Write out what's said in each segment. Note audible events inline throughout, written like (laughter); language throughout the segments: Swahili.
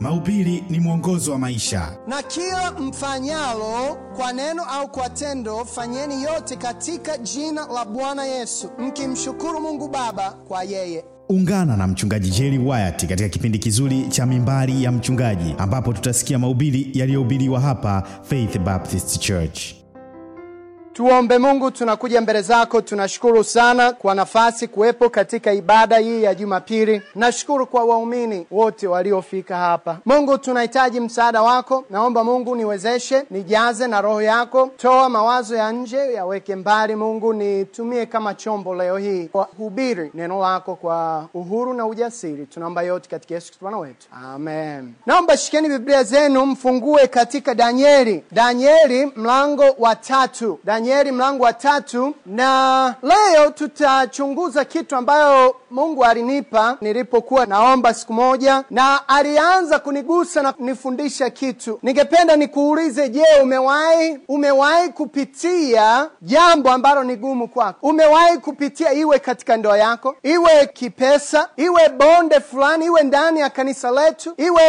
Mahubiri ni mwongozo wa maisha. Na kila mfanyalo kwa neno au kwa tendo, fanyeni yote katika jina la Bwana Yesu, mkimshukuru Mungu Baba kwa yeye. Ungana na mchungaji Jerry Wyatt katika kipindi kizuri cha Mimbari ya Mchungaji, ambapo tutasikia mahubiri yaliyohubiriwa hapa Faith Baptist Church. Tuombe. Mungu, tunakuja mbele zako, tunashukuru sana kwa nafasi kuwepo katika ibada hii ya Jumapili. Nashukuru kwa waumini wote waliofika hapa. Mungu, tunahitaji msaada wako. Naomba Mungu niwezeshe, nijaze na roho yako, toa mawazo ya nje, yaweke mbali. Mungu, nitumie kama chombo leo hii kwa hubiri neno lako kwa uhuru na ujasiri. Tunaomba yote katika Yesu Kristo Bwana wetu, amen. Naomba shikeni Biblia zenu, mfungue katika Danieli, Danieli mlango wa tatu Danieli mlango wa tatu, na leo tutachunguza kitu ambayo Mungu alinipa nilipokuwa naomba siku moja, na alianza kunigusa na kunifundisha kitu. Ningependa nikuulize, je, umewahi umewahi kupitia jambo ambalo ni gumu kwako? Umewahi kupitia, iwe katika ndoa yako, iwe kipesa, iwe bonde fulani, iwe ndani ya kanisa letu, iwe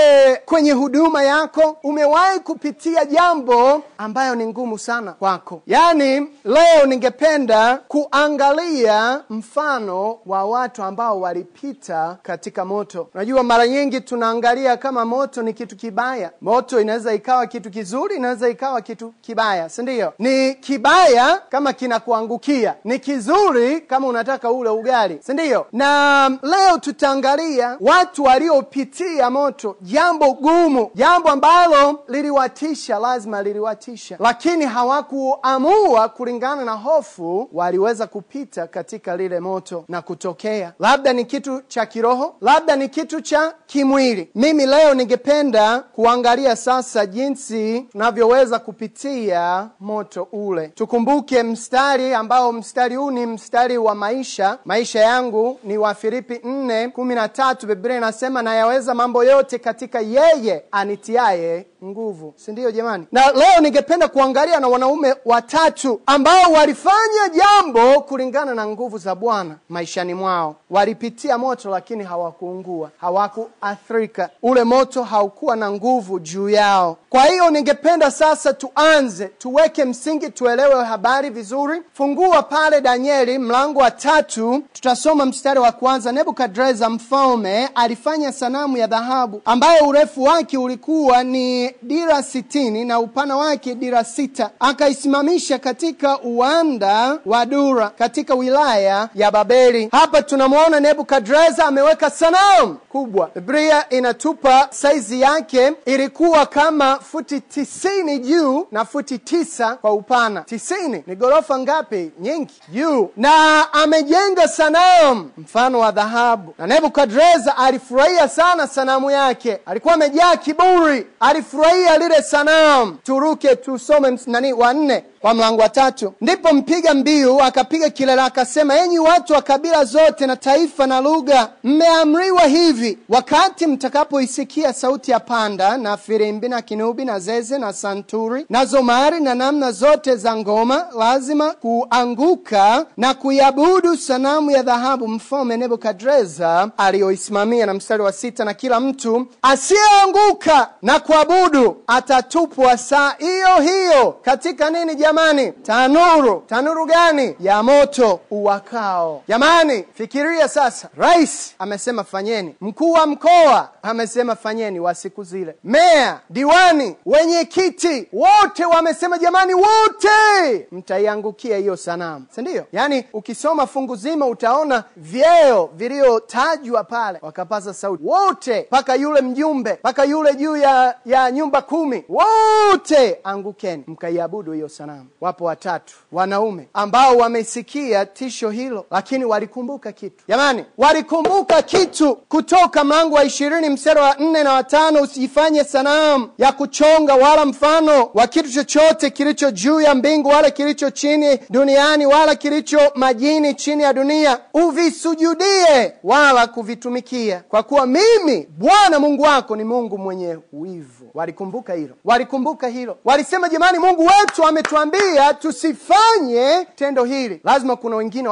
kwenye huduma yako, umewahi kupitia jambo ambayo ni ngumu sana kwako? Yaani leo ningependa kuangalia mfano wa watu ambao walipita katika moto. Unajua, mara nyingi tunaangalia kama moto ni kitu kibaya. Moto inaweza ikawa kitu kizuri, inaweza ikawa kitu kibaya, si ndio? Ni kibaya kama kinakuangukia, ni kizuri kama unataka ule ugali, si ndio? Na leo tutaangalia watu waliopitia moto, jambo gumu, jambo ambalo liliwatisha, lazima liliwatisha, lakini hawakuamua kulingana na hofu, waliweza kupita katika lile moto na kutokea. Labda ni kitu cha kiroho, labda ni kitu cha kimwili. Mimi leo ningependa kuangalia sasa jinsi tunavyoweza kupitia moto ule. Tukumbuke mstari ambao, mstari huu ni mstari wa maisha. Maisha yangu ni wa Filipi 4:13. Biblia inasema nayaweza mambo yote katika yeye anitiaye nguvu, si ndio jamani? Na leo ningependa kuangalia na wanaume watatu ambao walifanya jambo kulingana na nguvu za Bwana maishani mwao. Walipitia moto lakini hawakuungua, hawakuathirika. Ule moto haukuwa na nguvu juu yao. Kwa hiyo ningependa sasa tuanze, tuweke msingi, tuelewe habari vizuri. Fungua pale Danieli mlango wa tatu, tutasoma mstari wa kwanza. Nebukadreza mfalme alifanya sanamu ya dhahabu ambayo urefu wake ulikuwa ni dira sitini na upana wake dira sita. Akaisimamisha katika uwanda wa Dura katika wilaya ya Babeli. Hapa tunamwona Nebukadreza ameweka sanamu kubwa. Biblia inatupa saizi yake ilikuwa kama futi tisini juu na futi tisa kwa upana. Tisini ni ghorofa ngapi? Nyingi juu, na amejenga sanamu mfano wa dhahabu, na Nebukadreza alifurahia sana sanamu yake, alikuwa amejaa kiburi, alifurahia lile sanamu. Turuke tusome nani wanne kwa mlango wa tatu. Ndipo mpiga mbiu akapiga kilele akasema, enyi watu wa kabila zote na taifa na lugha, mmeamriwa hivi, wakati mtakapoisikia sauti ya panda na firimbi na kinubi na zeze na santuri na zomari na namna zote za ngoma, lazima kuanguka na kuiabudu sanamu ya dhahabu mfalme Nebukadreza aliyoisimamia. Na mstari wa sita, na kila mtu asiyeanguka na kuabudu atatupwa saa hiyo hiyo katika nini Jamani, tanuru. Tanuru gani? Ya moto uwakao. Jamani, fikiria sasa. Rais amesema fanyeni, mkuu wa mkoa amesema fanyeni, wa siku zile, meya, diwani, wenye kiti, wote wamesema jamani, wote mtaiangukia hiyo sanamu, si ndio? Yaani ukisoma fungu zima utaona vyeo viliyotajwa pale, wakapaza sauti wote, mpaka yule mjumbe, mpaka yule juu ya, ya nyumba kumi, wote angukeni mkaiabudu hiyo sanamu. Wapo watatu wanaume ambao wamesikia tisho hilo, lakini walikumbuka kitu. Jamani, walikumbuka kitu. Kutoka mlango wa ishirini mstari wa nne na watano usiifanye sanamu ya kuchonga wala mfano wa kitu chochote kilicho juu ya mbingu wala kilicho chini duniani wala kilicho majini chini ya dunia, uvisujudie wala kuvitumikia, kwa kuwa mimi Bwana Mungu wako ni Mungu mwenye wivu. Walikumbuka hilo, walikumbuka hilo, walisema jamani, Mungu wetu ametuambia tusifanye tendo hili. Lazima kuna wengine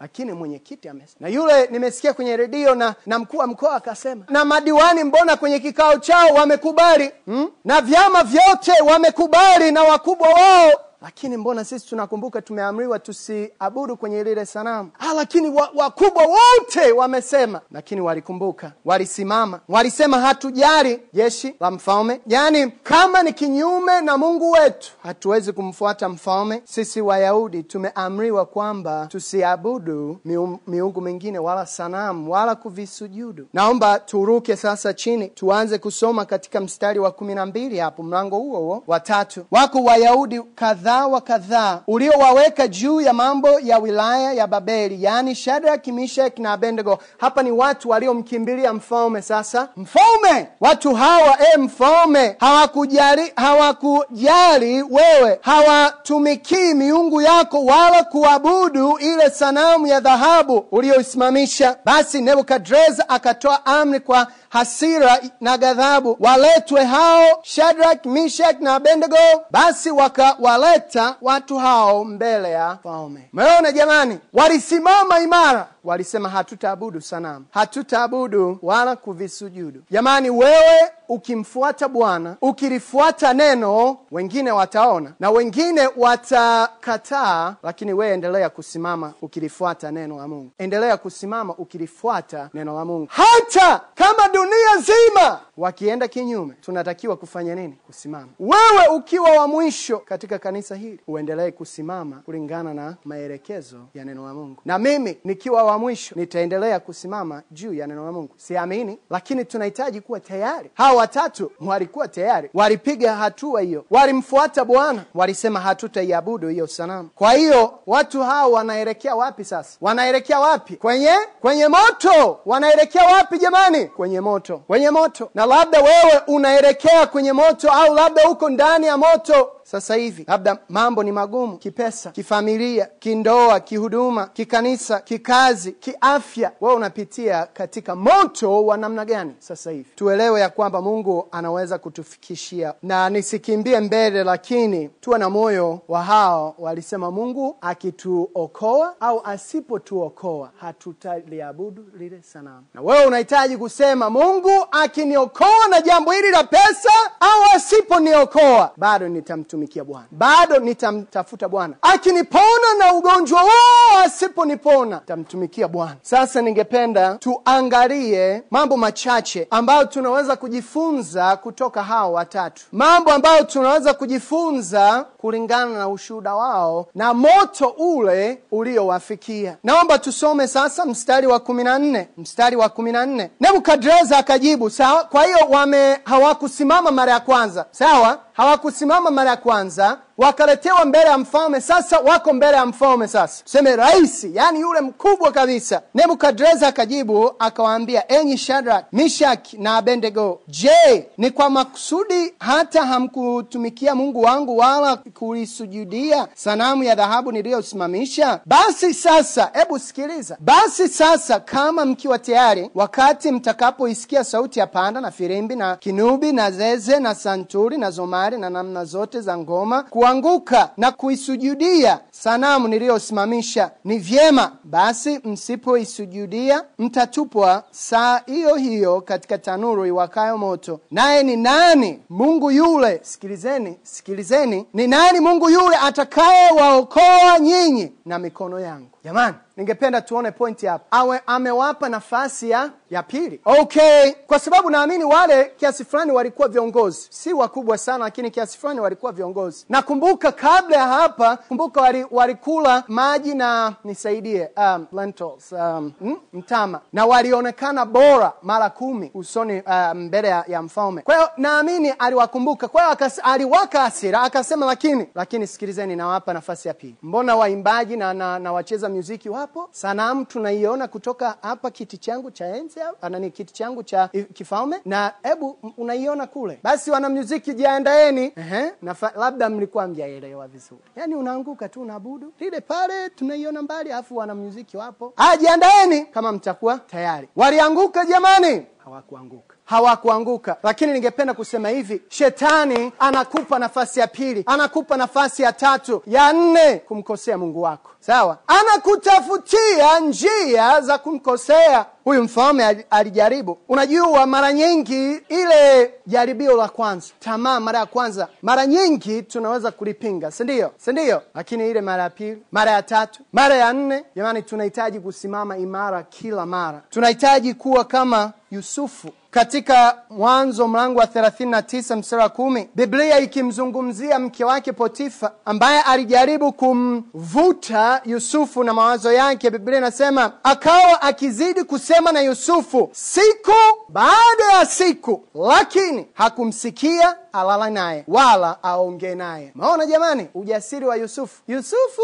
lakini mwenyekiti na yule nimesikia kwenye redio na, na mkuu wa mkoa akasema, na madiwani madiwani mbona kwenye kikao chao wamekubali hmm? na vyama vyote wamekubali na wakubwa wao lakini mbona sisi tunakumbuka tumeamriwa tusiabudu kwenye lile sanamu? Ah, lakini wa- wakubwa wote wamesema. Lakini walikumbuka walisimama walisema hatujali jeshi la mfalme. Yaani kama ni kinyume na mungu wetu hatuwezi kumfuata mfalme. Sisi wayahudi tumeamriwa kwamba tusiabudu miu- miungu mingine wala sanamu wala kuvisujudu. Naomba turuke sasa chini tuanze kusoma katika mstari wa kumi na mbili hapo mlango huo huo watatu wako wayahudi kadhaa wa kadhaa uliowaweka juu ya mambo ya wilaya ya babeli yaani shadrak mishak na abednego. Hapa ni watu waliomkimbilia mfalme sasa mfalme watu hawa e mfalme hawakujali hawakujali wewe hawatumikii miungu yako wala kuabudu ile sanamu ya dhahabu uliyoisimamisha. Basi nebukadreza akatoa amri kwa hasira na ghadhabu waletwe hao shadrak mishak na abednego. Basi wakawaleta watu hao mbele ya mfalme umeona jamani? Walisimama imara walisema hatutaabudu sanamu hatutaabudu wala kuvisujudu. Jamani wewe ukimfuata bwana ukilifuata neno wengine wataona na wengine watakataa lakini wewe endelea kusimama ukilifuata neno la mungu. Endelea kusimama ukilifuata neno la mungu. Hata kama dunia nzima wakienda kinyume tunatakiwa kufanya nini? Kusimama. Wewe ukiwa wa mwisho katika kanisa hili uendelee kusimama kulingana na maelekezo ya neno la mungu. Na mimi nikiwa wa mwisho nitaendelea kusimama juu ya neno la mungu. Siamini lakini tunahitaji kuwa tayari. Hawa watatu walikuwa tayari. Walipiga hatua hiyo. Walimfuata bwana. Walisema hatutaiabudu hiyo sanamu. Kwa hiyo watu hao wanaelekea wapi sasa? Wanaelekea wapi? Kwenye kwenye moto. Wanaelekea wapi jamani? Kwenye moto. Kwenye moto. Na labda wewe unaelekea kwenye moto au labda uko ndani ya moto sasa hivi labda mambo ni magumu kipesa kifamilia kindoa kihuduma kikanisa kikazi kiafya. Wewe unapitia katika moto wa namna gani sasa hivi? Tuelewe ya kwamba mungu anaweza kutufikishia. Na nisikimbie mbele lakini tuwe na moyo wa hao walisema mungu akituokoa au asipotuokoa hatutaliabudu lile sanamu. Na wewe unahitaji kusema mungu akiniokoa na jambo hili la pesa au asiponiokoa bado nitamtumikia bwana. Bado nitamtafuta bwana. Akinipona na ugonjwa huo asiponipona tamtumikia bwana. Sasa ningependa tuangalie mambo machache ambayo tunaweza kujifunza kutoka hawa watatu. Mambo ambayo tunaweza kujifunza kulingana na ushuhuda wao na moto ule uliowafikia. Naomba tusome sasa mstari wa kumi na nne. Mstari wa kumi na nne. Nebukadreza akajibu sawa kwa hiyo wame hawakusimama mara ya kwanza. Sawa hawakusimama mara ya kwanza wakaletewa mbele ya mfalme. Sasa wako mbele ya mfalme sasa. Tuseme raisi yani yule mkubwa kabisa. Nebukadreza akajibu akawaambia enyi shadrak mishak na abendego je ni kwa makusudi hata hamkutumikia mungu wangu wala kulisujudia sanamu ya dhahabu niliyosimamisha? Basi sasa hebu sikiliza. Basi sasa kama mkiwa tayari wakati mtakapoisikia sauti ya panda na firimbi na kinubi na zeze na santuri na zomari na namna zote za ngoma kuanguka na kuisujudia sanamu niliyosimamisha ni vyema basi msipoisujudia mtatupwa saa hiyo hiyo katika tanuru iwakayo moto. Naye ni nani mungu yule? Sikilizeni sikilizeni. Ni nani mungu yule atakayewaokoa nyinyi na mikono yangu jamani. Ningependa tuone pointi hapa. Awe amewapa nafasi ya ya pili. Okay. Kwa sababu naamini wale kiasi fulani walikuwa viongozi. Si wakubwa sana lakini kiasi fulani walikuwa viongozi. Nakumbuka kabla ya hapa kumbuka wali, walikula maji na nisaidie um, lentils um, mm, mtama. Na walionekana bora mara kumi usoni uh, mbele ya, ya mfalme. Kwa hiyo naamini aliwakumbuka. Kwa hiyo aliwaka hasira akasema lakini lakini sikilizeni nawapa nafasi ya pili. Mbona waimbaji na, na, na wacheza muziki wapo. Sanamu tunaiona kutoka hapa kiti changu cha enzi anani kiti changu cha kifalme. Na hebu unaiona kule. Basi wanamuziki jiandaeni. Ehe, na labda mlikuwa mjaelewa vizuri. Yani unaanguka tu unaabudu lile pale tunaiona mbali alafu wanamuziki wapo. Ah jiandaeni. Kama mtakuwa tayari. Walianguka jamani. Hawakuanguka hawakuanguka. Lakini ningependa kusema hivi shetani anakupa nafasi ya pili anakupa nafasi ya tatu ya nne kumkosea mungu wako. Sawa? Anakutafutia njia za kumkosea huyu mfalme alijaribu. Unajua mara nyingi ile jaribio la kwanza tamaa mara ya kwanza mara nyingi tunaweza kulipinga sindio sindio lakini ile mara ya pili mara ya tatu mara ya nne jamani tunahitaji kusimama imara kila mara. Tunahitaji kuwa kama yusufu. Katika mwanzo mlango wa 39 mstari wa kumi biblia ikimzungumzia mke wake potifa ambaye alijaribu kumvuta yusufu na mawazo yake biblia inasema akawa akizidi kusema na yusufu siku baada ya siku lakini hakumsikia alala naye wala aongee naye. Maona jamani ujasiri wa yusufu. Yusufu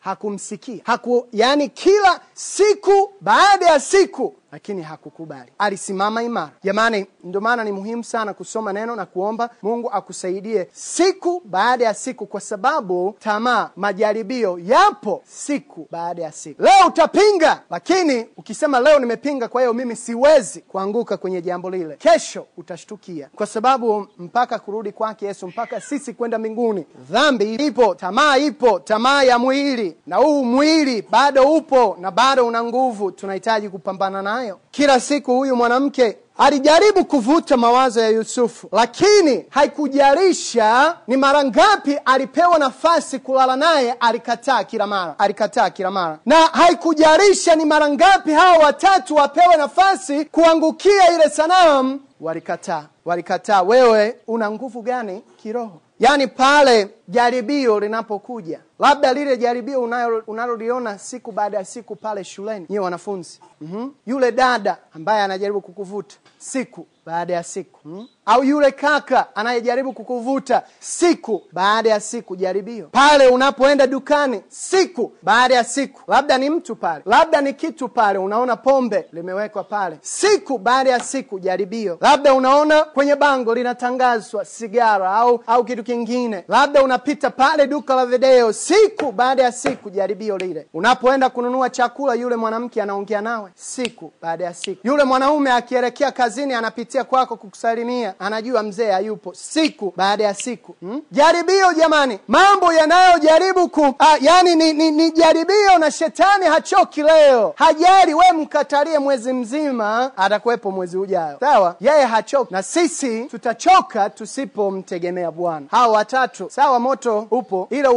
hakumsikia. Haku yani kila siku baada ya siku lakini hakukubali. Alisimama imara. Jamani ndio maana ni muhimu sana kusoma neno na kuomba mungu akusaidie siku baada ya siku kwa sababu tamaa majaribio yapo siku baada ya siku. Leo utapinga lakini ukisema leo nimepinga kwa hiyo mimi siwezi kuanguka kwenye jambo lile. Kesho utashtukia. Kwa sababu mpaka kurudi kwake yesu mpaka sisi kwenda mbinguni dhambi ipo tamaa ipo tamaa ya mwili. Na huu mwili bado upo na bado una nguvu tunahitaji kupambana nayo kila siku huyu mwanamke alijaribu kuvuta mawazo ya yusufu lakini haikujarisha ni mara ngapi alipewa nafasi kulala naye alikataa kila mara alikataa kila mara. Na haikujarisha ni mara ngapi hawa watatu wapewe nafasi kuangukia ile sanamu walikataa walikataa. Wewe una nguvu gani kiroho? Yaani pale jaribio linapokuja labda lile jaribio unaloliona siku baada ya siku pale shuleni nyiwe wanafunzi mm-hmm. yule dada ambaye anajaribu kukuvuta siku baada ya siku hmm? au yule kaka anayejaribu kukuvuta siku baada ya siku jaribio. Pale unapoenda dukani siku baada ya siku labda ni mtu pale labda ni kitu pale unaona pombe limewekwa pale. Siku baada ya siku jaribio. Labda unaona kwenye bango linatangazwa sigara au au kitu kingine. Labda unapita pale duka la video siku baada ya siku jaribio lile. Unapoenda kununua chakula yule mwanamke anaongea nawe siku baada ya siku. Yule mwanaume akielekea kazini anapitia kwako kukusalimia anajua mzee hayupo siku baada ya siku hmm? jaribio jamani mambo yanayojaribu ku ah, yani ni, ni, ni jaribio na shetani hachoki leo. Hajari we mkatalie mwezi mzima atakuwepo mwezi ujao. Sawa? Yeye hachoki. Na sisi tutachoka tusipomtegemea bwana. Hawa watatu sawa moto upo ila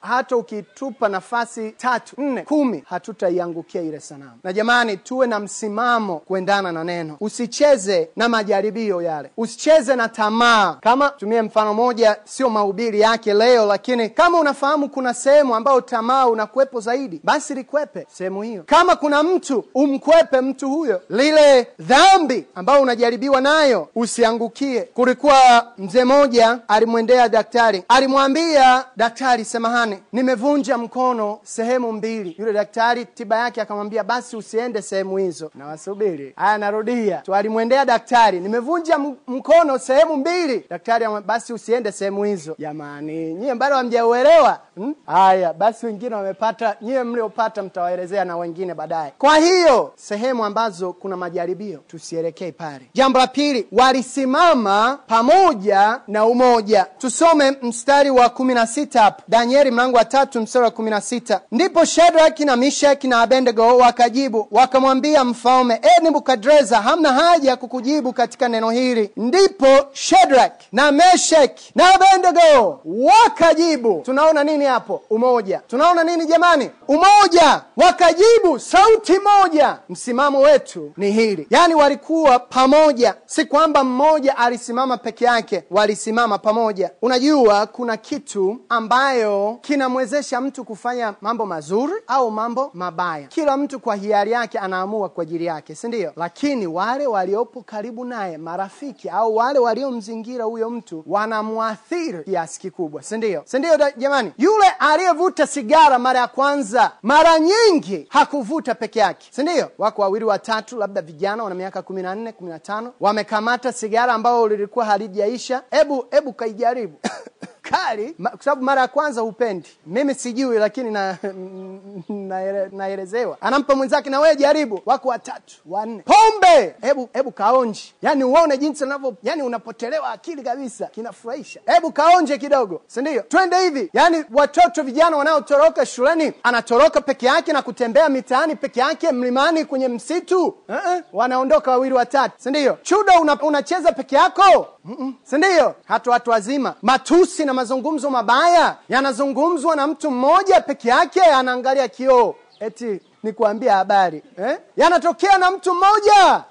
hata ukitupa nafasi tatu nne kumi hatutaiangukia ile sanamu. Na jamani tuwe na msimamo kuendana na neno. Usicheze na majaribio yale. Usicheze na tamaa. Kama tumie mfano moja sio mahubiri yake leo lakini kama unafahamu kuna sehemu ambayo tamaa unakuwepo zaidi basi likwepe sehemu hiyo. Kama kuna mtu umkwepe mtu huyo. Lile dhambi ambayo unajaribiwa nayo usiangukie. Kulikuwa mzee moja alimwendea daktari. Alimwambia daktari semahani nimevunja mkono sehemu mbili. Yule daktari tiba yake akamwambia basi usiende sehemu hizo. Nawasubiri. Haya narudia. Tu alimwendea daktari nimevunja mkono sehemu mbili. Daktari basi usiende sehemu hizo. Jamani nyie bado hamjauelewa? Hmm? basi wengine wamepata nyie mliopata mtawaelezea na wengine baadaye. Kwa hiyo sehemu ambazo kuna majaribio tusielekee pale. Jambo la pili walisimama pamoja na umoja. Tusome mstari wa kumi na sita hapo. Danieli mlango wa tatu mstari wa kumi na sita ndipo shedraki na mishaki na abednego wakajibu wakamwambia mfalme e nebukadreza hamna haja ya kukujibu katika neno hili. Ndipo shedrak na meshaki na abednego wakajibu. Tunaona nini hapo? Umoja. Tunaona nini jamani? Umoja. Wakajibu sauti moja. Msimamo wetu ni hili. Yaani walikuwa pamoja. Si kwamba mmoja alisimama peke yake. Walisimama pamoja. Unajua kuna kitu ambayo kinamwezesha mtu kufanya mambo mazuri au mambo mabaya. Kila mtu kwa hiari yake anaamua kwa ajili yake si ndio? Lakini wale waliopo karibu naye marafiki au wale waliomzingira huyo mtu wanamwathiri kiasi kikubwa si ndio? Jamani? Yule aliyevuta sigara mara ya kwanza mara nyingi hakuvuta peke yake si ndio? Wako wawili watatu labda vijana wana miaka kumi na nne kumi na tano wamekamata sigara ambayo lilikuwa halijaisha. Hebu hebu kaijaribu (coughs) kali kwa sababu mara ya kwanza hupendi. Mimi sijui lakini na (laughs) na naelezewa. Anampa mwenzake na wewe jaribu. Wako watatu wanne. Pombe! Hebu hebu kaonje. Yani uone jinsi unavyo yani unapotelewa akili kabisa. Kinafurahisha. Hebu kaonje kidogo si ndio? Twende hivi. Yani watoto vijana wanaotoroka shuleni anatoroka peke yake na kutembea mitaani peke yake mlimani kwenye msitu. Uh-uh. wanaondoka wawili watatu si ndio? Chuda una, unacheza peke yako? Mm-mm. si ndio? Hata watu wazima. Matusi na mazungumzo mabaya yanazungumzwa na mtu mmoja peke yake anaangalia kioo. Eti nikuambia habari eh? yanatokea na mtu mmoja.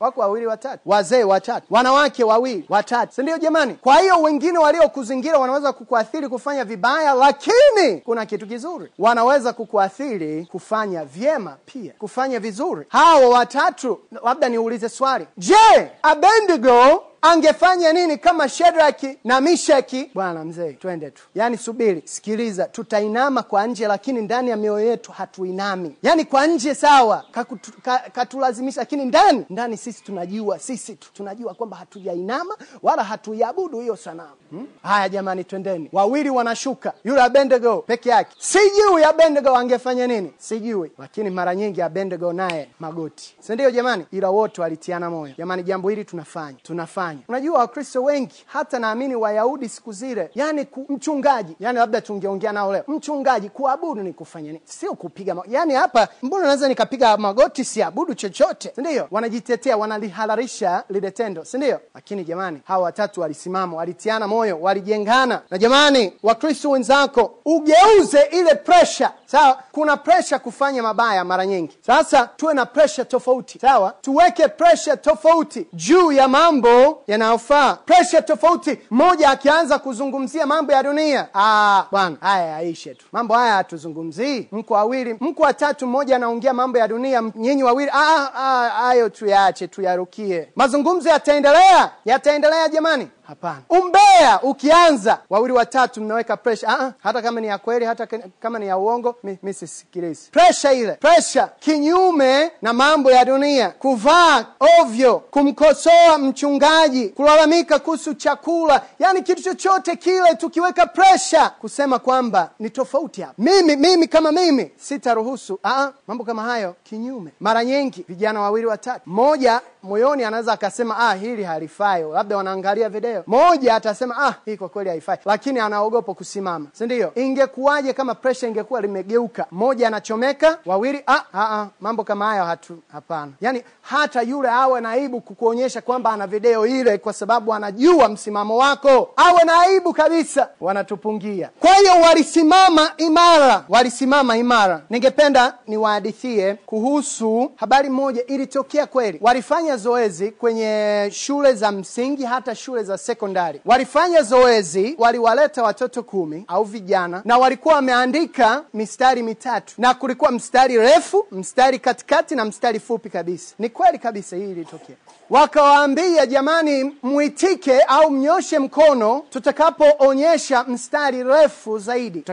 Wako wawili watatu. Wazee watatu. Wanawake wawili watatu. Si ndio jamani? Kwa hiyo wengine waliokuzingira wanaweza kukuathiri kufanya vibaya lakini kuna kitu kizuri. Wanaweza kukuathiri kufanya vyema pia kufanya vizuri. Hawa watatu labda niulize swali. Je abendigo angefanya nini kama shedraki na mishaki bwana mzee twende tu. Yaani subiri sikiliza tutainama kwa nje lakini ndani ya mioyo yetu hatuinami. Yaani kwa nje sawa kakutu- ka- lakini ndani ndani sisi tunajua sisi tu tunajua kwamba hatujainama wala hatuiabudu hiyo sanamu. Hmm? jamani twendeni. Wawili wanashuka yule abendego peke yake. Sijui abendego angefanya nini? Sijui. Lakini mara nyingi abendego naye magoti. Sindio jamani? Ila wote walitiana moyo. Jamani jambo hili tunafanya tunafanya unajua wakristo wengi hata naamini wayahudi siku zile yani ku, mchungaji yani labda tungeongea nao leo mchungaji kuabudu ni kufanya nini? Sio kupiga ma... yani hapa mbona naweza nikapiga magoti siabudu chochote? Sindio wanajitetea wanalihalalisha lile tendo sindio lakini jamani hawa watatu walisimama walitiana moyo walijengana. Na jamani wakristo wenzako ugeuze ile presha sawa? Kuna presha kufanya mabaya mara nyingi. Sasa tuwe na presha tofauti. Sawa? Tuweke presha tofauti juu ya mambo yanayofaa. Presha tofauti. Mmoja akianza kuzungumzia mambo ya dunia. Ah bwana haya yaishe tu. Mambo haya hatuzungumzii. Mko wawili mko watatu mmoja anaongea mambo ya dunia nyinyi wawili. Ah, ah, hayo tuyaache tuyarukie. Mazungumzo yataendelea? Yataendelea jamani hapana. Umbea ukianza wawili watatu mnaweka pressure. ah, hata kama ni ya kweli hata kama ni ya uongo mimi mi sisikilizi Pressure ile pressure. Kinyume na mambo ya dunia kuvaa ovyo kumkosoa mchungaji kulalamika kuhusu chakula yani kitu chochote kile tukiweka pressure. Kusema kwamba ni tofauti hapa. Mimi mimi kama mimi sitaruhusu. Ah, mambo kama hayo kinyume. Mara nyingi vijana wawili watatu. Mmoja moyoni anaweza akasema ah hili halifai. Labda wanaangalia video moja atasema ah hii kwa kweli haifai. Lakini anaogopa kusimama. Si ndio? Ingekuwaje kama presha ingekuwa limegeuka? Mmoja anachomeka wawili ah, ah, ah mambo kama hayo hatu hapana. Yani hata yule awe na aibu kukuonyesha kwamba ana video ile kwa sababu anajua msimamo wako. Awe na aibu kabisa. Wanatupungia. Kwa hiyo walisimama imara. Walisimama imara. Ningependa niwahadithie kuhusu habari moja. Ilitokea kweli. Walifanya zoezi kwenye shule za msingi hata shule za sekondari. Walifanya zoezi waliwaleta watoto kumi au vijana na walikuwa wameandika mistari mitatu na kulikuwa mstari refu mstari katikati na mstari fupi kabisa. Ni kweli kabisa hii ilitokea wakawaambia jamani mwitike au mnyoshe mkono tutakapoonyesha mstari refu zaidi.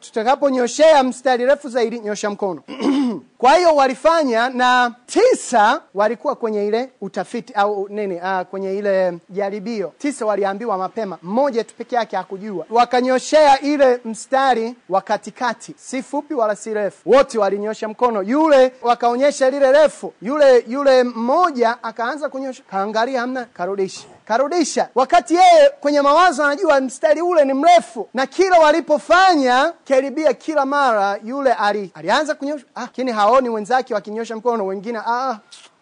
Tutakaponyoshea mstari refu zaidi nyosha mkono. (clears throat) Kwa hiyo walifanya na tisa walikuwa kwenye ile utafiti au nini uh, kwenye ile jaribio. Tisa waliambiwa mapema mmoja tu peke yake hakujua. Wakanyoshea ile mstari wa katikati si fupi wala si refu. Wote walinyosha mkono. Yule wakaonyesha lile refu yule yule mmoja akaanza kunyosha kaangalia hamna karudisha. Karudisha. Wakati yeye kwenye mawazo anajua mstari ule ni mrefu na kila walipofanya karibia kila mara yule ali, alianza kunyosha. Ah, haoni wenzake wakinyosha mkono wengine ah,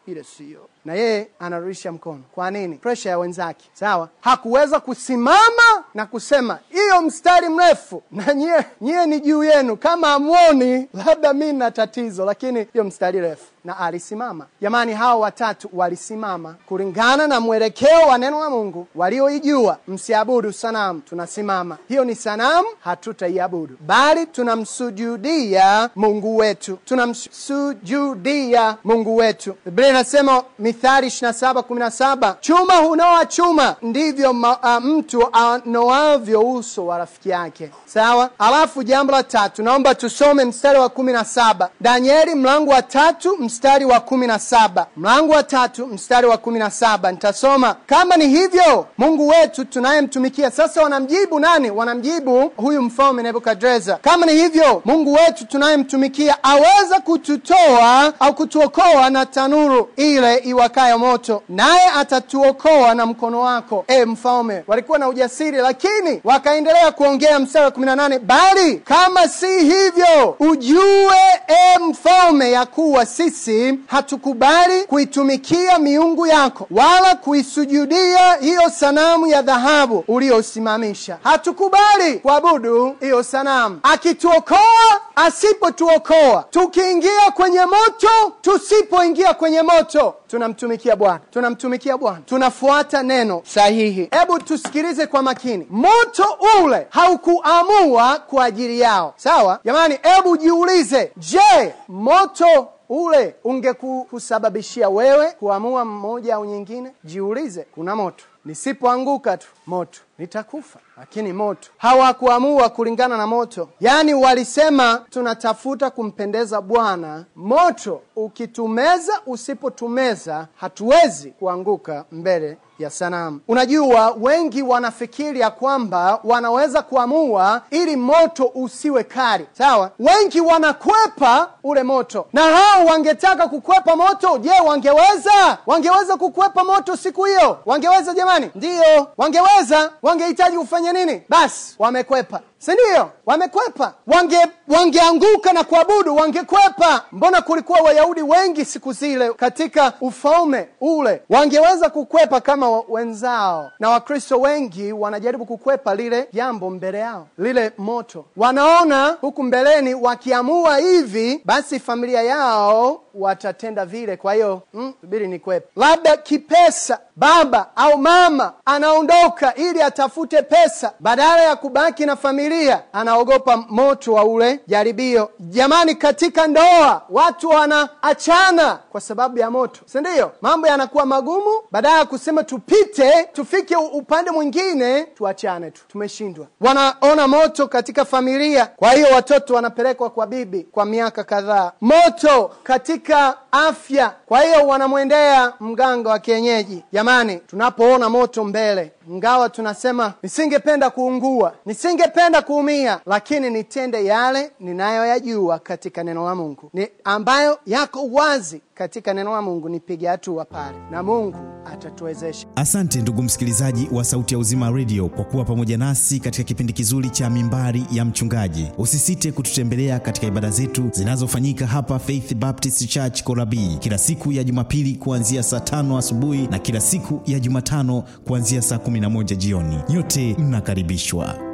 ile sio. Na yeye anarudisha mkono. Kwa nini? Presha ya wenzake. Sawa? Hakuweza kusimama na kusema hiyo mstari mrefu. (laughs) Na nyie nyie ni juu yenu. Kama amwoni labda mi na tatizo lakini hiyo mstari refu na alisimama. Jamani hawa watatu walisimama kulingana na mwelekeo wa neno la mungu walioijua. Msiabudu sanamu tunasimama. Hiyo ni sanamu hatutaiabudu. Bali tunamsujudia mungu wetu. Tunamsujudia mungu wetu. Biblia inasema mithali 27:17 chuma hunoa chuma ndivyo ma, a, mtu anoavyo uso wa rafiki yake. Sawa? Alafu jambo la tatu naomba tusome mstari wa kumi na saba. Danieli mlango wa tatu mstari wa kumi na saba. Mlango wa tatu mstari wa kumi na saba. Nitasoma kama ni hivyo mungu wetu tunayemtumikia sasa wanamjibu nani? Wanamjibu huyu mfalme nebukadreza. Kama ni hivyo mungu wetu tunayemtumikia aweza kututoa au kutuokoa na tanuru ile iwakayo moto naye atatuokoa na mkono wako e mfalme. Walikuwa na ujasiri lakini wakaendelea kuongea mstari wa kumi na nane bali kama si hivyo ujue e mfalme ya kuwa sisi hatukubali kuitumikia miungu yako wala kuisujudia hiyo sanamu ya dhahabu uliyosimamisha hatukubali kuabudu hiyo sanamu. Akituokoa asipotuokoa tukiingia kwenye moto tusipoingia kwenye moto tunamtumikia bwana tunamtumikia bwana. Tunafuata neno sahihi. Hebu tusikilize kwa makini. Moto ule haukuamua kwa ajili yao. Sawa? Jamani hebu jiulize. Je moto ule ungekusababishia wewe kuamua mmoja au nyingine jiulize kuna moto. Nisipoanguka tu moto. Nitakufa lakini moto. Hawakuamua kulingana na moto. Yaani walisema tunatafuta kumpendeza bwana. Moto ukitumeza usipotumeza hatuwezi kuanguka mbele ya sanamu. Unajua wengi wanafikiri ya kwamba wanaweza kuamua ili moto usiwe kali. Sawa. Wengi wanakwepa ule moto. Na hao wangetaka kukwepa moto je wangeweza? Wangeweza kukwepa moto siku hiyo? Wangeweza jamani? Ndiyo wangeweza. Wangehitaji kufanya nini? Basi wamekwepa sindio wamekwepa. Wange wangeanguka na kuabudu wangekwepa. Mbona kulikuwa wayahudi wengi siku zile katika ufalme ule? Wangeweza kukwepa kama wenzao. Na wakristo wengi wanajaribu kukwepa lile jambo mbele yao lile moto. Wanaona huku mbeleni wakiamua hivi basi familia yao watatenda vile. Kwa hiyo subiri mm, nikwepe. labda kipesa baba au mama anaondoka ili atafute pesa. Badala ya kubaki na familia anaogopa moto wa ule jaribio. Jamani katika ndoa watu wanaachana kwa sababu ya moto. Sindio mambo yanakuwa magumu. Badala ya kusema tupite tufike upande mwingine tuachane tu. Tumeshindwa. Wanaona moto katika familia. Kwa hiyo watoto wanapelekwa kwa bibi kwa miaka kadhaa. Moto katika afya. Kwa hiyo wanamwendea mganga wa kienyeji jamani tunapoona moto mbele ngawa tunasema nisingependa kuungua nisingependa kuumia lakini nitende yale ninayoyajua katika neno la mungu ni ambayo yako wazi katika neno la mungu nipige hatua pale na mungu atatuwezesha. Asante ndugu msikilizaji wa sauti ya uzima redio kwa kuwa pamoja nasi katika kipindi kizuri cha mimbari ya mchungaji. Usisite kututembelea katika ibada zetu zinazofanyika hapa faith baptist church korabii kila siku ya jumapili kuanzia saa tano asubuhi na kila siku ya jumatano kuanzia saa 11 jioni. Nyote mnakaribishwa